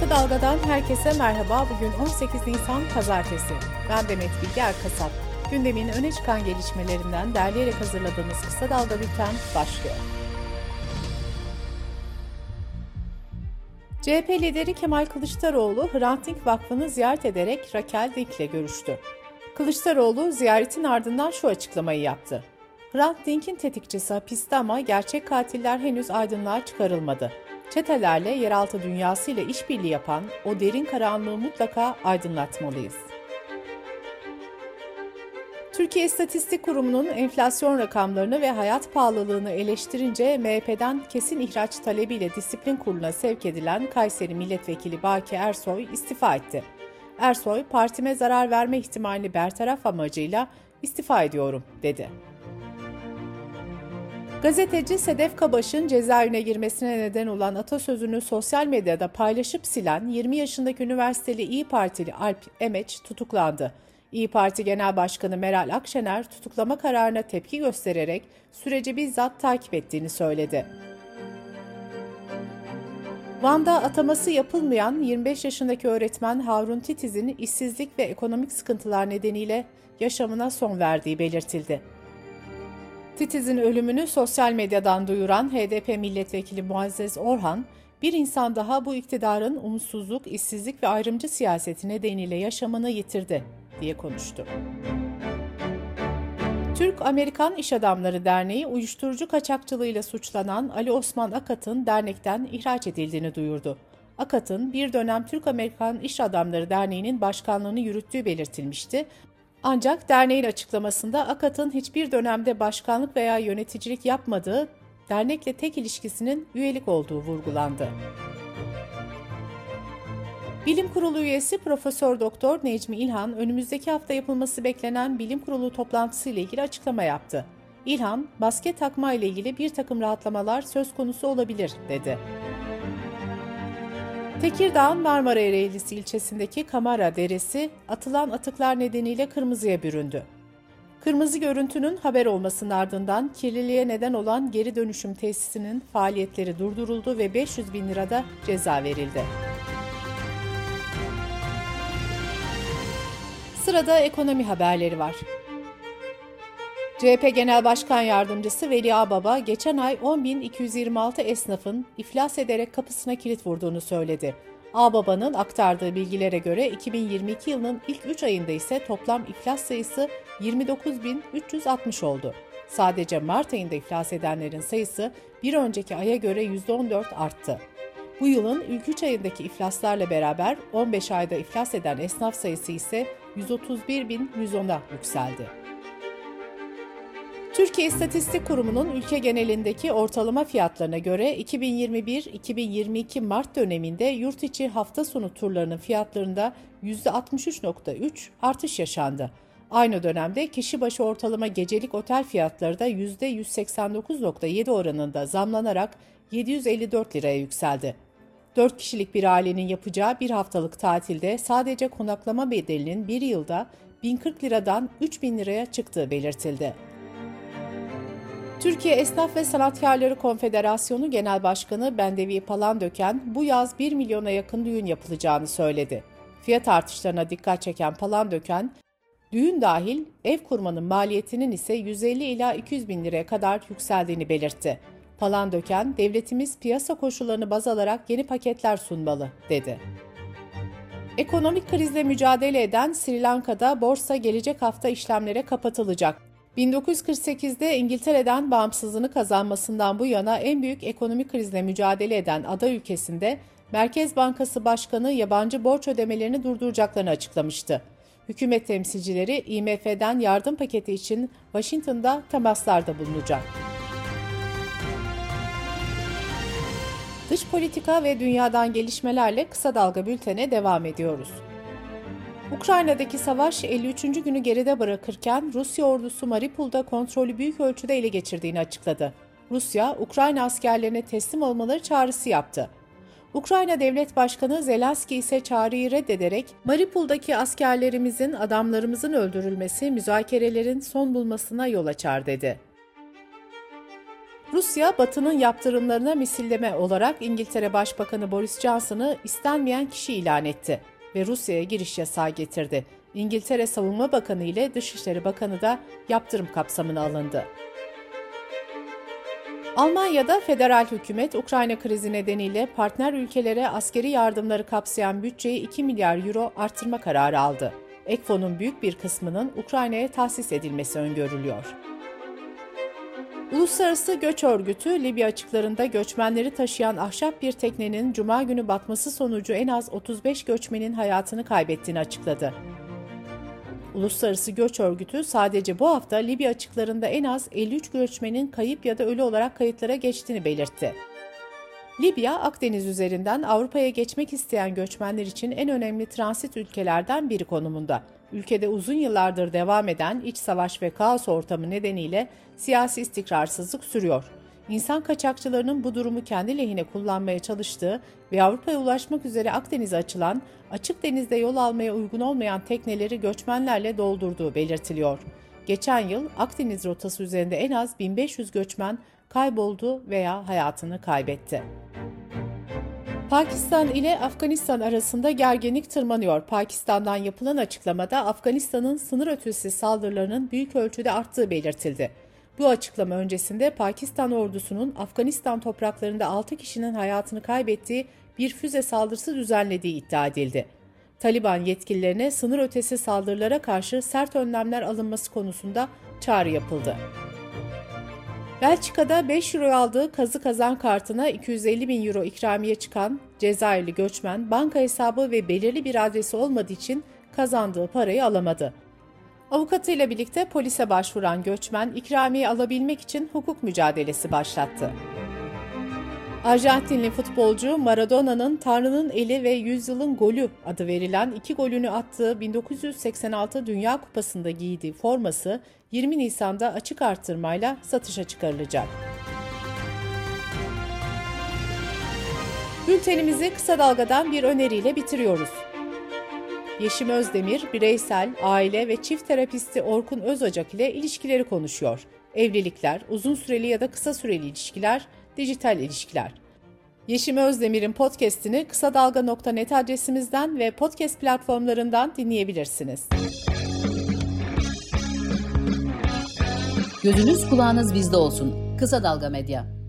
Kısa Dalga'dan herkese merhaba. Bugün 18 Nisan Pazartesi. Ben Demet Bilge Erkasap. Gündemin öne çıkan gelişmelerinden derleyerek hazırladığımız Kısa Dalga Bülten başlıyor. CHP lideri Kemal Kılıçdaroğlu, Hrant Dink Vakfı'nı ziyaret ederek Raquel Dink'le görüştü. Kılıçdaroğlu ziyaretin ardından şu açıklamayı yaptı. Hrant Dink'in tetikçisi hapiste ama gerçek katiller henüz aydınlığa çıkarılmadı. Çetelerle yeraltı dünyası ile işbirliği yapan o derin karanlığı mutlaka aydınlatmalıyız. Türkiye İstatistik Kurumu'nun enflasyon rakamlarını ve hayat pahalılığını eleştirince MHP'den kesin ihraç talebiyle disiplin kuruluna sevk edilen Kayseri Milletvekili Baki Ersoy istifa etti. Ersoy, partime zarar verme ihtimalini bertaraf amacıyla istifa ediyorum dedi. Gazeteci Sedef Kabaş'ın cezaevine girmesine neden olan atasözünü sosyal medyada paylaşıp silen 20 yaşındaki üniversiteli İyi Partili Alp Emeç tutuklandı. İyi Parti Genel Başkanı Meral Akşener tutuklama kararına tepki göstererek süreci bizzat takip ettiğini söyledi. Van'da ataması yapılmayan 25 yaşındaki öğretmen Harun Titiz'in işsizlik ve ekonomik sıkıntılar nedeniyle yaşamına son verdiği belirtildi. Titiz'in ölümünü sosyal medyadan duyuran HDP milletvekili Muazzez Orhan, bir insan daha bu iktidarın umutsuzluk, işsizlik ve ayrımcı siyaseti nedeniyle yaşamını yitirdi diye konuştu. Türk-Amerikan İş Adamları Derneği uyuşturucu kaçakçılığıyla suçlanan Ali Osman Akat'ın dernekten ihraç edildiğini duyurdu. Akat'ın bir dönem Türk-Amerikan İş Adamları Derneği'nin başkanlığını yürüttüğü belirtilmişti ancak derneğin açıklamasında AKAT'ın hiçbir dönemde başkanlık veya yöneticilik yapmadığı, dernekle tek ilişkisinin üyelik olduğu vurgulandı. Bilim Kurulu üyesi Profesör Doktor Necmi İlhan önümüzdeki hafta yapılması beklenen Bilim Kurulu toplantısı ile ilgili açıklama yaptı. İlhan, basket takma ile ilgili bir takım rahatlamalar söz konusu olabilir dedi. Tekirdağ'ın Marmara Ereğlisi ilçesindeki Kamara Deresi atılan atıklar nedeniyle kırmızıya büründü. Kırmızı görüntünün haber olmasının ardından kirliliğe neden olan geri dönüşüm tesisinin faaliyetleri durduruldu ve 500 bin lirada ceza verildi. Sırada ekonomi haberleri var. CHP Genel Başkan Yardımcısı Veli Ağbaba geçen ay 10.226 esnafın iflas ederek kapısına kilit vurduğunu söyledi. Ağbaba'nın aktardığı bilgilere göre 2022 yılının ilk 3 ayında ise toplam iflas sayısı 29.360 oldu. Sadece Mart ayında iflas edenlerin sayısı bir önceki aya göre %14 arttı. Bu yılın ilk 3 ayındaki iflaslarla beraber 15 ayda iflas eden esnaf sayısı ise 131.110'a yükseldi. Türkiye İstatistik Kurumu'nun ülke genelindeki ortalama fiyatlarına göre 2021-2022 Mart döneminde yurt içi hafta sonu turlarının fiyatlarında %63.3 artış yaşandı. Aynı dönemde kişi başı ortalama gecelik otel fiyatları da %189.7 oranında zamlanarak 754 liraya yükseldi. 4 kişilik bir ailenin yapacağı bir haftalık tatilde sadece konaklama bedelinin bir yılda 1040 liradan 3000 liraya çıktığı belirtildi. Türkiye Esnaf ve Sanatkarları Konfederasyonu Genel Başkanı Bendevi Palandöken bu yaz 1 milyona yakın düğün yapılacağını söyledi. Fiyat artışlarına dikkat çeken Palandöken, düğün dahil ev kurmanın maliyetinin ise 150 ila 200 bin liraya kadar yükseldiğini belirtti. Palandöken, devletimiz piyasa koşullarını baz alarak yeni paketler sunmalı, dedi. Ekonomik krizle mücadele eden Sri Lanka'da borsa gelecek hafta işlemlere kapatılacak. 1948'de İngiltere'den bağımsızlığını kazanmasından bu yana en büyük ekonomik krizle mücadele eden ada ülkesinde Merkez Bankası Başkanı yabancı borç ödemelerini durduracaklarını açıklamıştı. Hükümet temsilcileri IMF'den yardım paketi için Washington'da temaslarda bulunacak. Dış politika ve dünyadan gelişmelerle kısa dalga bültene devam ediyoruz. Ukrayna'daki savaş 53. günü geride bırakırken Rusya ordusu Mariupol'da kontrolü büyük ölçüde ele geçirdiğini açıkladı. Rusya, Ukrayna askerlerine teslim olmaları çağrısı yaptı. Ukrayna Devlet Başkanı Zelenski ise çağrıyı reddederek Mariupol'daki askerlerimizin, adamlarımızın öldürülmesi müzakerelerin son bulmasına yol açar dedi. Rusya, Batı'nın yaptırımlarına misilleme olarak İngiltere Başbakanı Boris Johnson'ı istenmeyen kişi ilan etti ve Rusya'ya giriş yasağı getirdi. İngiltere Savunma Bakanı ile Dışişleri Bakanı da yaptırım kapsamına alındı. Almanya'da federal hükümet Ukrayna krizi nedeniyle partner ülkelere askeri yardımları kapsayan bütçeyi 2 milyar euro arttırma kararı aldı. Ek fonun büyük bir kısmının Ukrayna'ya tahsis edilmesi öngörülüyor. Uluslararası Göç Örgütü, Libya açıklarında göçmenleri taşıyan ahşap bir teknenin cuma günü batması sonucu en az 35 göçmenin hayatını kaybettiğini açıkladı. Uluslararası Göç Örgütü sadece bu hafta Libya açıklarında en az 53 göçmenin kayıp ya da ölü olarak kayıtlara geçtiğini belirtti. Libya, Akdeniz üzerinden Avrupa'ya geçmek isteyen göçmenler için en önemli transit ülkelerden biri konumunda. Ülkede uzun yıllardır devam eden iç savaş ve kaos ortamı nedeniyle siyasi istikrarsızlık sürüyor. İnsan kaçakçılarının bu durumu kendi lehine kullanmaya çalıştığı ve Avrupa'ya ulaşmak üzere Akdeniz'e açılan, açık denizde yol almaya uygun olmayan tekneleri göçmenlerle doldurduğu belirtiliyor. Geçen yıl Akdeniz rotası üzerinde en az 1500 göçmen kayboldu veya hayatını kaybetti. Pakistan ile Afganistan arasında gerginlik tırmanıyor. Pakistan'dan yapılan açıklamada Afganistan'ın sınır ötesi saldırılarının büyük ölçüde arttığı belirtildi. Bu açıklama öncesinde Pakistan ordusunun Afganistan topraklarında 6 kişinin hayatını kaybettiği bir füze saldırısı düzenlediği iddia edildi. Taliban yetkililerine sınır ötesi saldırılara karşı sert önlemler alınması konusunda çağrı yapıldı. Belçika'da 5 euro aldığı kazı kazan kartına 250 bin euro ikramiye çıkan Cezayirli göçmen banka hesabı ve belirli bir adresi olmadığı için kazandığı parayı alamadı. Avukatıyla birlikte polise başvuran göçmen ikramiye alabilmek için hukuk mücadelesi başlattı. Arjantinli futbolcu Maradona'nın Tanrı'nın eli ve yüzyılın golü adı verilen iki golünü attığı 1986 Dünya Kupası'nda giydiği forması 20 Nisan'da açık artırmayla satışa çıkarılacak. Bültenimizi kısa dalgadan bir öneriyle bitiriyoruz. Yeşim Özdemir, bireysel, aile ve çift terapisti Orkun Özocak ile ilişkileri konuşuyor. Evlilikler, uzun süreli ya da kısa süreli ilişkiler, dijital ilişkiler. Yeşim Özdemir'in podcast'ini kısa dalga.net adresimizden ve podcast platformlarından dinleyebilirsiniz. Gözünüz kulağınız bizde olsun. Kısa Dalga Medya.